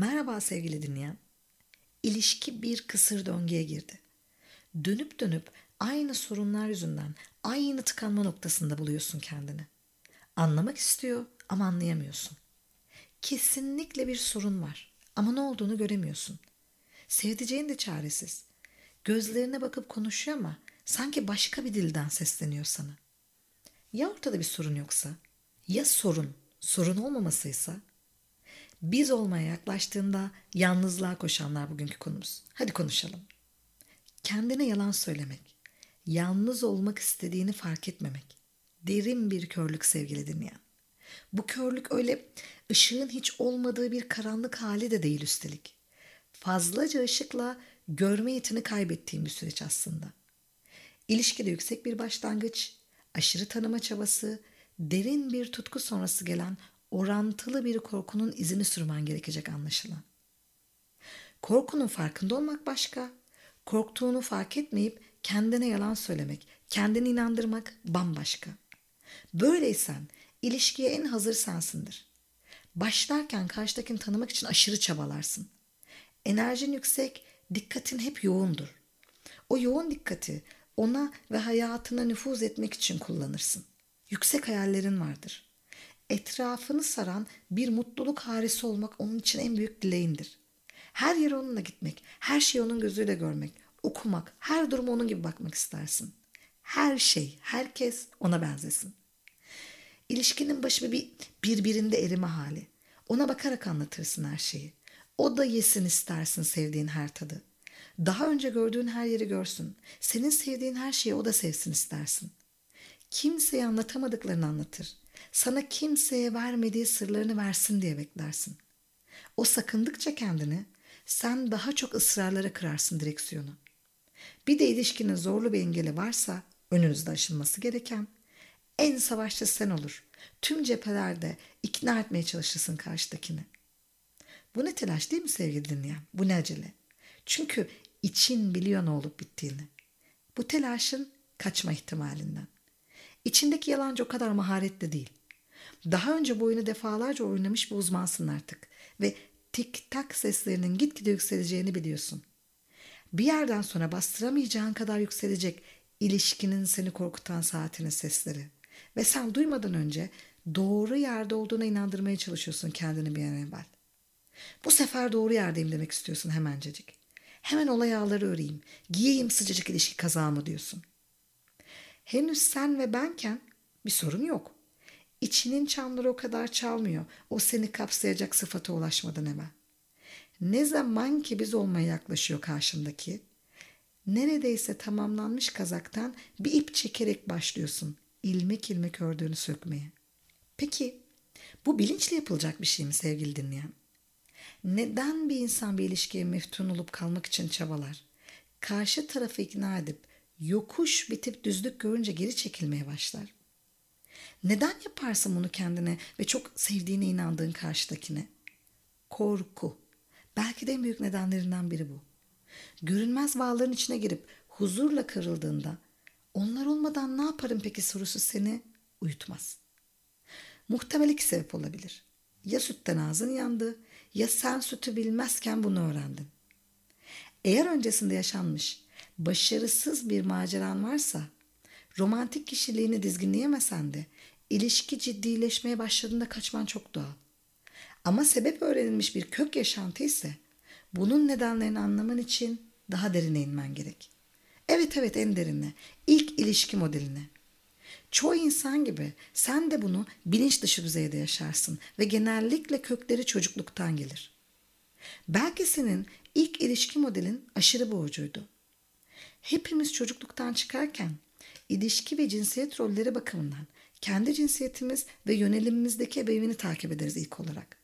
Merhaba sevgili dinleyen. İlişki bir kısır döngüye girdi. Dönüp dönüp aynı sorunlar yüzünden aynı tıkanma noktasında buluyorsun kendini. Anlamak istiyor ama anlayamıyorsun. Kesinlikle bir sorun var ama ne olduğunu göremiyorsun. Sevdiceğin de çaresiz. Gözlerine bakıp konuşuyor ama sanki başka bir dilden sesleniyor sana. Ya ortada bir sorun yoksa? Ya sorun, sorun olmamasıysa? Biz olmaya yaklaştığında yalnızlığa koşanlar bugünkü konumuz. Hadi konuşalım. Kendine yalan söylemek, yalnız olmak istediğini fark etmemek. Derin bir körlük sevgili dinleyen. Bu körlük öyle ışığın hiç olmadığı bir karanlık hali de değil üstelik. Fazlaca ışıkla görme yetini kaybettiğim bir süreç aslında. İlişkide yüksek bir başlangıç, aşırı tanıma çabası, derin bir tutku sonrası gelen orantılı bir korkunun izini sürmen gerekecek anlaşılan. Korkunun farkında olmak başka, korktuğunu fark etmeyip kendine yalan söylemek, kendini inandırmak bambaşka. Böyleysen ilişkiye en hazır sensindir. Başlarken karşıdakini tanımak için aşırı çabalarsın. Enerjin yüksek, dikkatin hep yoğundur. O yoğun dikkati ona ve hayatına nüfuz etmek için kullanırsın. Yüksek hayallerin vardır. Etrafını saran bir mutluluk harisi olmak onun için en büyük dileğindir. Her yere onunla gitmek, her şeyi onun gözüyle görmek, okumak, her duruma onun gibi bakmak istersin. Her şey, herkes ona benzesin. İlişkinin başı bir birbirinde erime hali. Ona bakarak anlatırsın her şeyi. O da yesin istersin sevdiğin her tadı. Daha önce gördüğün her yeri görsün. Senin sevdiğin her şeyi o da sevsin istersin. Kimseye anlatamadıklarını anlatır. Sana kimseye vermediği sırlarını versin diye beklersin. O sakındıkça kendini sen daha çok ısrarlara kırarsın direksiyonu. Bir de ilişkinin zorlu bir engeli varsa önünüzde aşılması gereken en savaşçı sen olur. Tüm cephelerde ikna etmeye çalışırsın karşıdakini. Bu ne telaş değil mi sevgili dinleyen? Bu ne acele? Çünkü için biliyor ne olup bittiğini. Bu telaşın kaçma ihtimalinden. İçindeki yalancı o kadar maharetli değil. Daha önce bu oyunu defalarca oynamış bir uzmansın artık. Ve tik tak seslerinin gitgide yükseleceğini biliyorsun. Bir yerden sonra bastıramayacağın kadar yükselecek ilişkinin seni korkutan saatinin sesleri. Ve sen duymadan önce doğru yerde olduğuna inandırmaya çalışıyorsun kendini bir an evvel. Bu sefer doğru yerdeyim demek istiyorsun hemencecik. Hemen olay ağları öreyim. Giyeyim sıcacık ilişki kazağımı diyorsun. Henüz sen ve benken bir sorun yok. İçinin çamları o kadar çalmıyor. O seni kapsayacak sıfata ulaşmadan hemen. Ne zaman ki biz olmaya yaklaşıyor karşındaki, neredeyse tamamlanmış kazaktan bir ip çekerek başlıyorsun ilmek ilmek ördüğünü sökmeye. Peki bu bilinçli yapılacak bir şey mi sevgili dinleyen? Neden bir insan bir ilişkiye meftun olup kalmak için çabalar? Karşı tarafı ikna edip yokuş bitip düzlük görünce geri çekilmeye başlar. Neden yaparsın bunu kendine ve çok sevdiğine inandığın karşıdakine? Korku. Belki de en büyük nedenlerinden biri bu. Görünmez bağların içine girip huzurla kırıldığında onlar olmadan ne yaparım peki sorusu seni uyutmaz. Muhtemel iki sebep olabilir. Ya sütten ağzın yandı ya sen sütü bilmezken bunu öğrendin. Eğer öncesinde yaşanmış başarısız bir maceran varsa romantik kişiliğini dizginleyemesen de ilişki ciddileşmeye başladığında kaçman çok doğal. Ama sebep öğrenilmiş bir kök yaşantı ise bunun nedenlerini anlaman için daha derine inmen gerek. Evet evet en derine. İlk ilişki modeline. Çoğu insan gibi sen de bunu bilinç dışı düzeyde yaşarsın ve genellikle kökleri çocukluktan gelir. Belki senin ilk ilişki modelin aşırı boğucuydu. Hepimiz çocukluktan çıkarken ilişki ve cinsiyet rolleri bakımından kendi cinsiyetimiz ve yönelimimizdeki ebevini takip ederiz ilk olarak.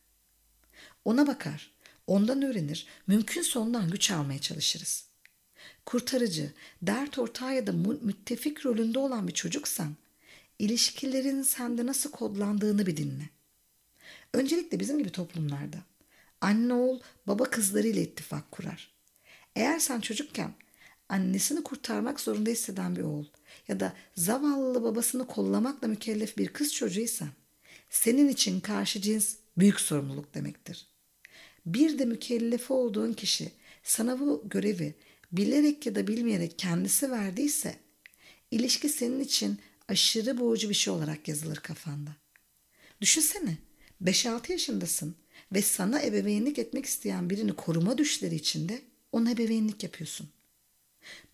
Ona bakar, ondan öğrenir, mümkünse ondan güç almaya çalışırız. Kurtarıcı, dert ortağı ya da müttefik rolünde olan bir çocuksan, ilişkilerin sende nasıl kodlandığını bir dinle. Öncelikle bizim gibi toplumlarda anne oğul baba kızlarıyla ittifak kurar. Eğer sen çocukken annesini kurtarmak zorunda hisseden bir oğul ya da zavallı babasını kollamakla mükellef bir kız çocuğuysan senin için karşı cins büyük sorumluluk demektir. Bir de mükellefi olduğun kişi sana bu görevi bilerek ya da bilmeyerek kendisi verdiyse ilişki senin için aşırı boğucu bir şey olarak yazılır kafanda. Düşünsene 5-6 yaşındasın ve sana ebeveynlik etmek isteyen birini koruma düşleri içinde ona ebeveynlik yapıyorsun.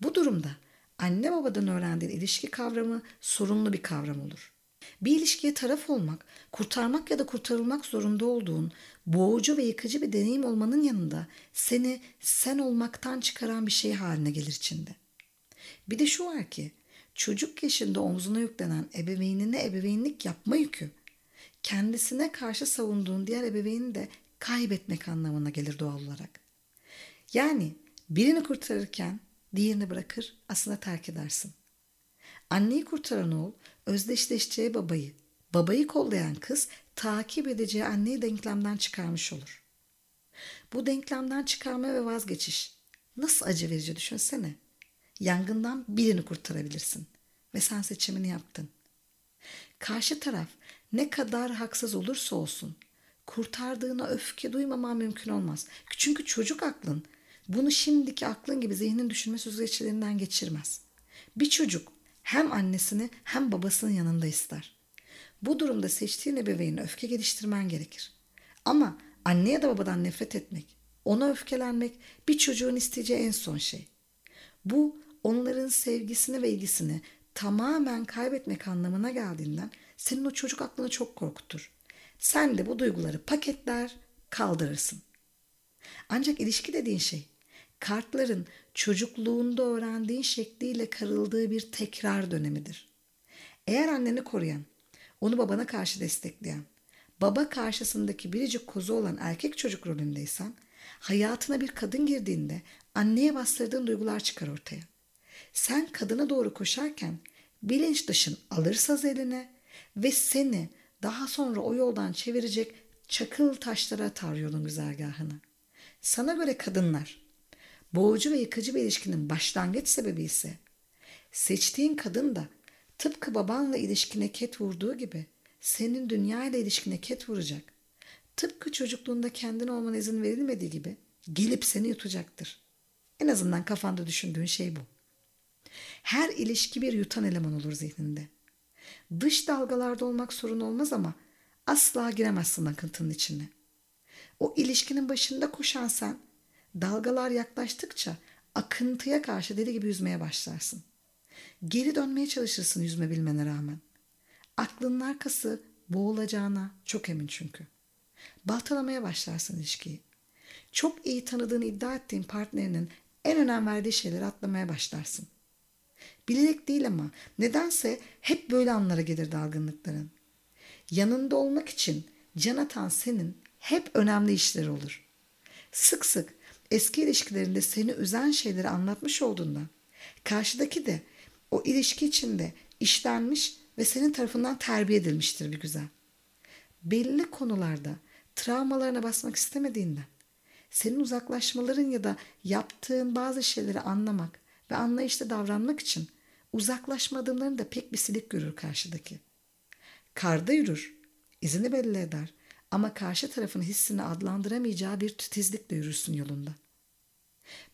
Bu durumda anne babadan öğrendiğin ilişki kavramı sorunlu bir kavram olur. Bir ilişkiye taraf olmak, kurtarmak ya da kurtarılmak zorunda olduğun boğucu ve yıkıcı bir deneyim olmanın yanında seni sen olmaktan çıkaran bir şey haline gelir içinde. Bir de şu var ki çocuk yaşında omzuna yüklenen ebeveynine ebeveynlik yapma yükü kendisine karşı savunduğun diğer ebeveyni de kaybetmek anlamına gelir doğal olarak. Yani birini kurtarırken diğerini bırakır aslında terk edersin. Anneyi kurtaran oğul özdeşleşeceği babayı, babayı kollayan kız takip edeceği anneyi denklemden çıkarmış olur. Bu denklemden çıkarma ve vazgeçiş nasıl acı verici düşünsene. Yangından birini kurtarabilirsin ve sen seçimini yaptın. Karşı taraf ne kadar haksız olursa olsun kurtardığına öfke duymaman mümkün olmaz. Çünkü çocuk aklın bunu şimdiki aklın gibi zihnin düşünme süzgeçlerinden geçirmez. Bir çocuk hem annesini hem babasının yanında ister. Bu durumda seçtiğin ebeveyne öfke geliştirmen gerekir. Ama anne ya da babadan nefret etmek, ona öfkelenmek bir çocuğun isteyeceği en son şey. Bu onların sevgisini ve ilgisini tamamen kaybetmek anlamına geldiğinden senin o çocuk aklını çok korkutur. Sen de bu duyguları paketler, kaldırırsın. Ancak ilişki dediğin şey kartların çocukluğunda öğrendiğin şekliyle karıldığı bir tekrar dönemidir. Eğer anneni koruyan, onu babana karşı destekleyen, baba karşısındaki biricik kozu olan erkek çocuk rolündeysen, hayatına bir kadın girdiğinde anneye bastırdığın duygular çıkar ortaya. Sen kadına doğru koşarken bilinç dışın alır eline ve seni daha sonra o yoldan çevirecek çakıl taşlara atar yolun güzergahını. Sana göre kadınlar boğucu ve yıkıcı bir ilişkinin başlangıç sebebi ise seçtiğin kadın da tıpkı babanla ilişkine ket vurduğu gibi senin dünya ile ilişkine ket vuracak. Tıpkı çocukluğunda kendin olmana izin verilmediği gibi gelip seni yutacaktır. En azından kafanda düşündüğün şey bu. Her ilişki bir yutan eleman olur zihninde. Dış dalgalarda olmak sorun olmaz ama asla giremezsin akıntının içine. O ilişkinin başında koşan sen dalgalar yaklaştıkça akıntıya karşı deli gibi yüzmeye başlarsın. Geri dönmeye çalışırsın yüzme bilmene rağmen. Aklının arkası boğulacağına çok emin çünkü. Baltalamaya başlarsın ilişkiyi. Çok iyi tanıdığını iddia ettiğin partnerinin en önem verdiği şeyleri atlamaya başlarsın. Bilerek değil ama nedense hep böyle anlara gelir dalgınlıkların. Yanında olmak için can atan senin hep önemli işler olur. Sık sık eski ilişkilerinde seni üzen şeyleri anlatmış olduğundan karşıdaki de o ilişki içinde işlenmiş ve senin tarafından terbiye edilmiştir bir güzel. Belli konularda travmalarına basmak istemediğinden senin uzaklaşmaların ya da yaptığın bazı şeyleri anlamak ve anlayışla davranmak için uzaklaşma adımlarını da pek bir silik görür karşıdaki. Karda yürür, izini belli eder ama karşı tarafın hissini adlandıramayacağı bir titizlikle yürürsün yolunda.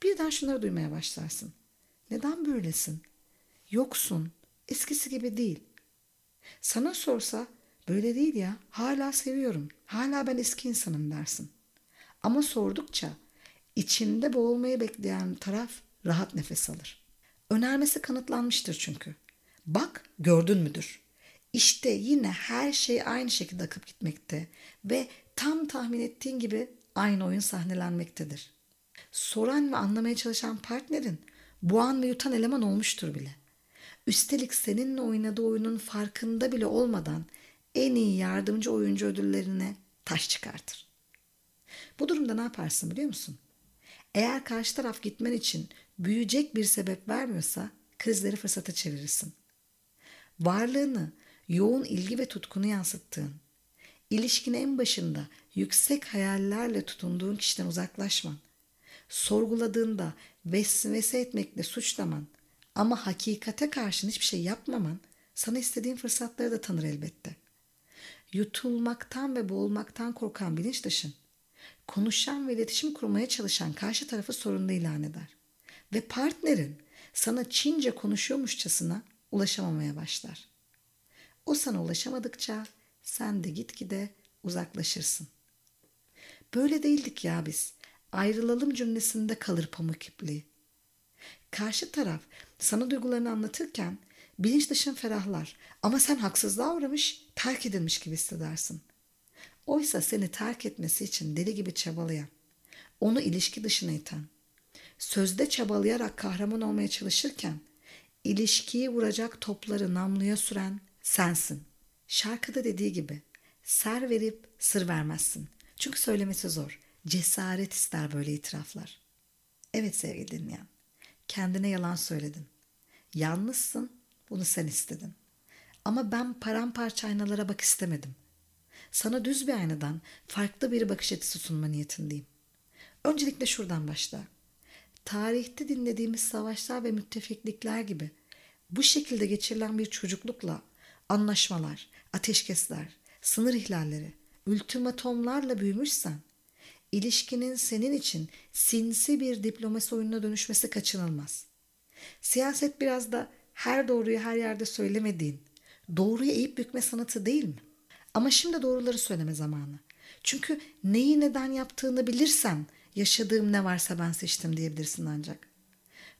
Birden şunları duymaya başlarsın. Neden böylesin? Yoksun, eskisi gibi değil. Sana sorsa böyle değil ya, hala seviyorum, hala ben eski insanım dersin. Ama sordukça içinde boğulmayı bekleyen taraf rahat nefes alır. Önermesi kanıtlanmıştır çünkü. Bak gördün müdür? İşte yine her şey aynı şekilde akıp gitmekte ve tam tahmin ettiğin gibi aynı oyun sahnelenmektedir. Soran ve anlamaya çalışan partnerin boğan ve yutan eleman olmuştur bile. Üstelik seninle oynadığı oyunun farkında bile olmadan en iyi yardımcı oyuncu ödüllerine taş çıkartır. Bu durumda ne yaparsın biliyor musun? Eğer karşı taraf gitmen için büyüyecek bir sebep vermiyorsa krizleri fırsata çevirirsin. Varlığını, yoğun ilgi ve tutkunu yansıttığın, ilişkin en başında yüksek hayallerle tutunduğun kişiden uzaklaşman, sorguladığında vesvese etmekle suçlaman ama hakikate karşın hiçbir şey yapmaman sana istediğin fırsatları da tanır elbette. Yutulmaktan ve boğulmaktan korkan bilinç dışın konuşan ve iletişim kurmaya çalışan karşı tarafı sorunlu ilan eder. Ve partnerin sana Çince konuşuyormuşçasına ulaşamamaya başlar. O sana ulaşamadıkça sen de gitgide uzaklaşırsın. Böyle değildik ya biz. Ayrılalım cümlesinde kalır pamuk ipliği. Karşı taraf sana duygularını anlatırken bilinç dışın ferahlar ama sen haksızlığa uğramış, terk edilmiş gibi hissedersin. Oysa seni terk etmesi için deli gibi çabalayan, onu ilişki dışına iten, sözde çabalayarak kahraman olmaya çalışırken ilişkiyi vuracak topları namluya süren sensin. Şarkıda dediği gibi ser verip sır vermezsin. Çünkü söylemesi zor. Cesaret ister böyle itiraflar. Evet sevgili dinleyen. Kendine yalan söyledin. Yalnızsın. Bunu sen istedin. Ama ben paramparça aynalara bak istemedim. Sana düz bir aynadan farklı bir bakış açısı sunma niyetindeyim. Öncelikle şuradan başla. Tarihte dinlediğimiz savaşlar ve müttefiklikler gibi bu şekilde geçirilen bir çocuklukla anlaşmalar, ateşkesler, sınır ihlalleri, ultimatomlarla büyümüşsen, ilişkinin senin için sinsi bir diplomasi oyununa dönüşmesi kaçınılmaz. Siyaset biraz da her doğruyu her yerde söylemediğin, doğruyu eğip bükme sanatı değil mi? Ama şimdi doğruları söyleme zamanı. Çünkü neyi neden yaptığını bilirsen yaşadığım ne varsa ben seçtim diyebilirsin ancak.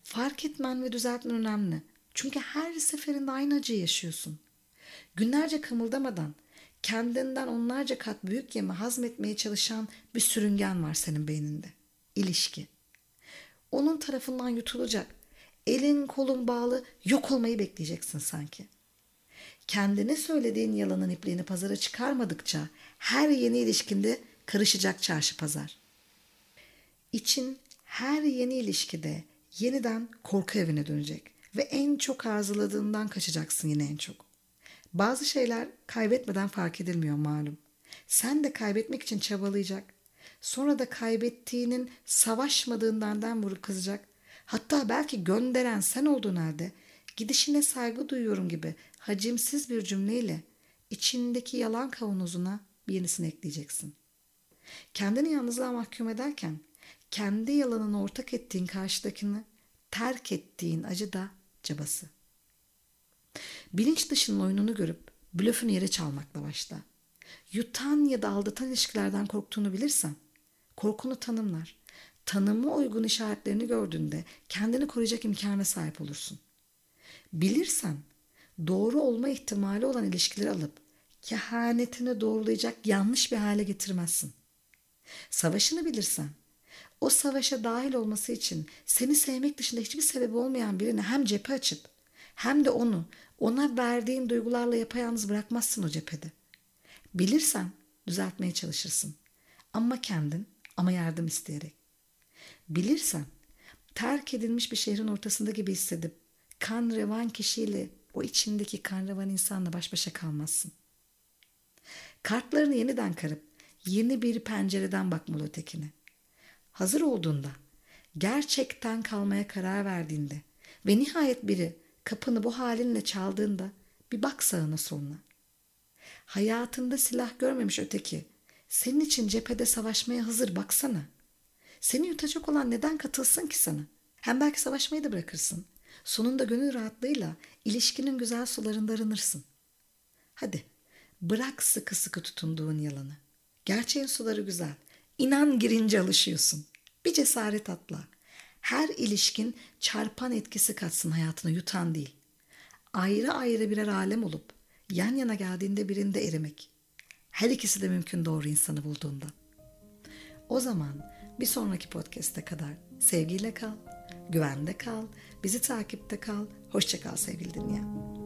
Fark etmen ve düzeltmen önemli. Çünkü her seferinde aynı acıyı yaşıyorsun. Günlerce kımıldamadan kendinden onlarca kat büyük yemi hazmetmeye çalışan bir sürüngen var senin beyninde. İlişki. Onun tarafından yutulacak. Elin kolun bağlı yok olmayı bekleyeceksin sanki. Kendine söylediğin yalanın ipliğini pazara çıkarmadıkça her yeni ilişkinde karışacak çarşı pazar. İçin her yeni ilişkide yeniden korku evine dönecek ve en çok arzuladığından kaçacaksın yine en çok. Bazı şeyler kaybetmeden fark edilmiyor malum. Sen de kaybetmek için çabalayacak. Sonra da kaybettiğinin savaşmadığından vurup kızacak. Hatta belki gönderen sen olduğun halde gidişine saygı duyuyorum gibi hacimsiz bir cümleyle içindeki yalan kavanozuna bir yenisini ekleyeceksin. Kendini yalnızlığa mahkum ederken kendi yalanını ortak ettiğin karşıdakini terk ettiğin acı da cabası. Bilinç dışının oyununu görüp blöfünü yere çalmakla başla. Yutan ya da aldatan ilişkilerden korktuğunu bilirsen korkunu tanımlar. Tanıma uygun işaretlerini gördüğünde kendini koruyacak imkana sahip olursun. Bilirsen doğru olma ihtimali olan ilişkileri alıp kehanetini doğrulayacak yanlış bir hale getirmezsin. Savaşını bilirsen o savaşa dahil olması için seni sevmek dışında hiçbir sebebi olmayan birine hem cephe açıp hem de onu ona verdiğin duygularla yapayalnız bırakmazsın o cephede. Bilirsen düzeltmeye çalışırsın. Ama kendin ama yardım isteyerek. Bilirsen terk edilmiş bir şehrin ortasında gibi hissedip kan revan kişiyle o içindeki kan revan insanla baş başa kalmazsın. Kartlarını yeniden karıp yeni bir pencereden bakmalı ötekine. Hazır olduğunda, gerçekten kalmaya karar verdiğinde ve nihayet biri kapını bu halinle çaldığında bir bak sağına soluna. Hayatında silah görmemiş öteki. Senin için cephede savaşmaya hazır baksana. Seni yutacak olan neden katılsın ki sana? Hem belki savaşmayı da bırakırsın. Sonunda gönül rahatlığıyla ilişkinin güzel sularında arınırsın. Hadi bırak sıkı sıkı tutunduğun yalanı. Gerçeğin suları güzel. İnan girince alışıyorsun. Bir cesaret atla. Her ilişkin çarpan etkisi katsın hayatına yutan değil. Ayrı ayrı birer alem olup yan yana geldiğinde birinde erimek. Her ikisi de mümkün doğru insanı bulduğunda. O zaman bir sonraki podcast'e kadar sevgiyle kal, güvende kal, bizi takipte kal, hoşça kal sevgili dinleyen.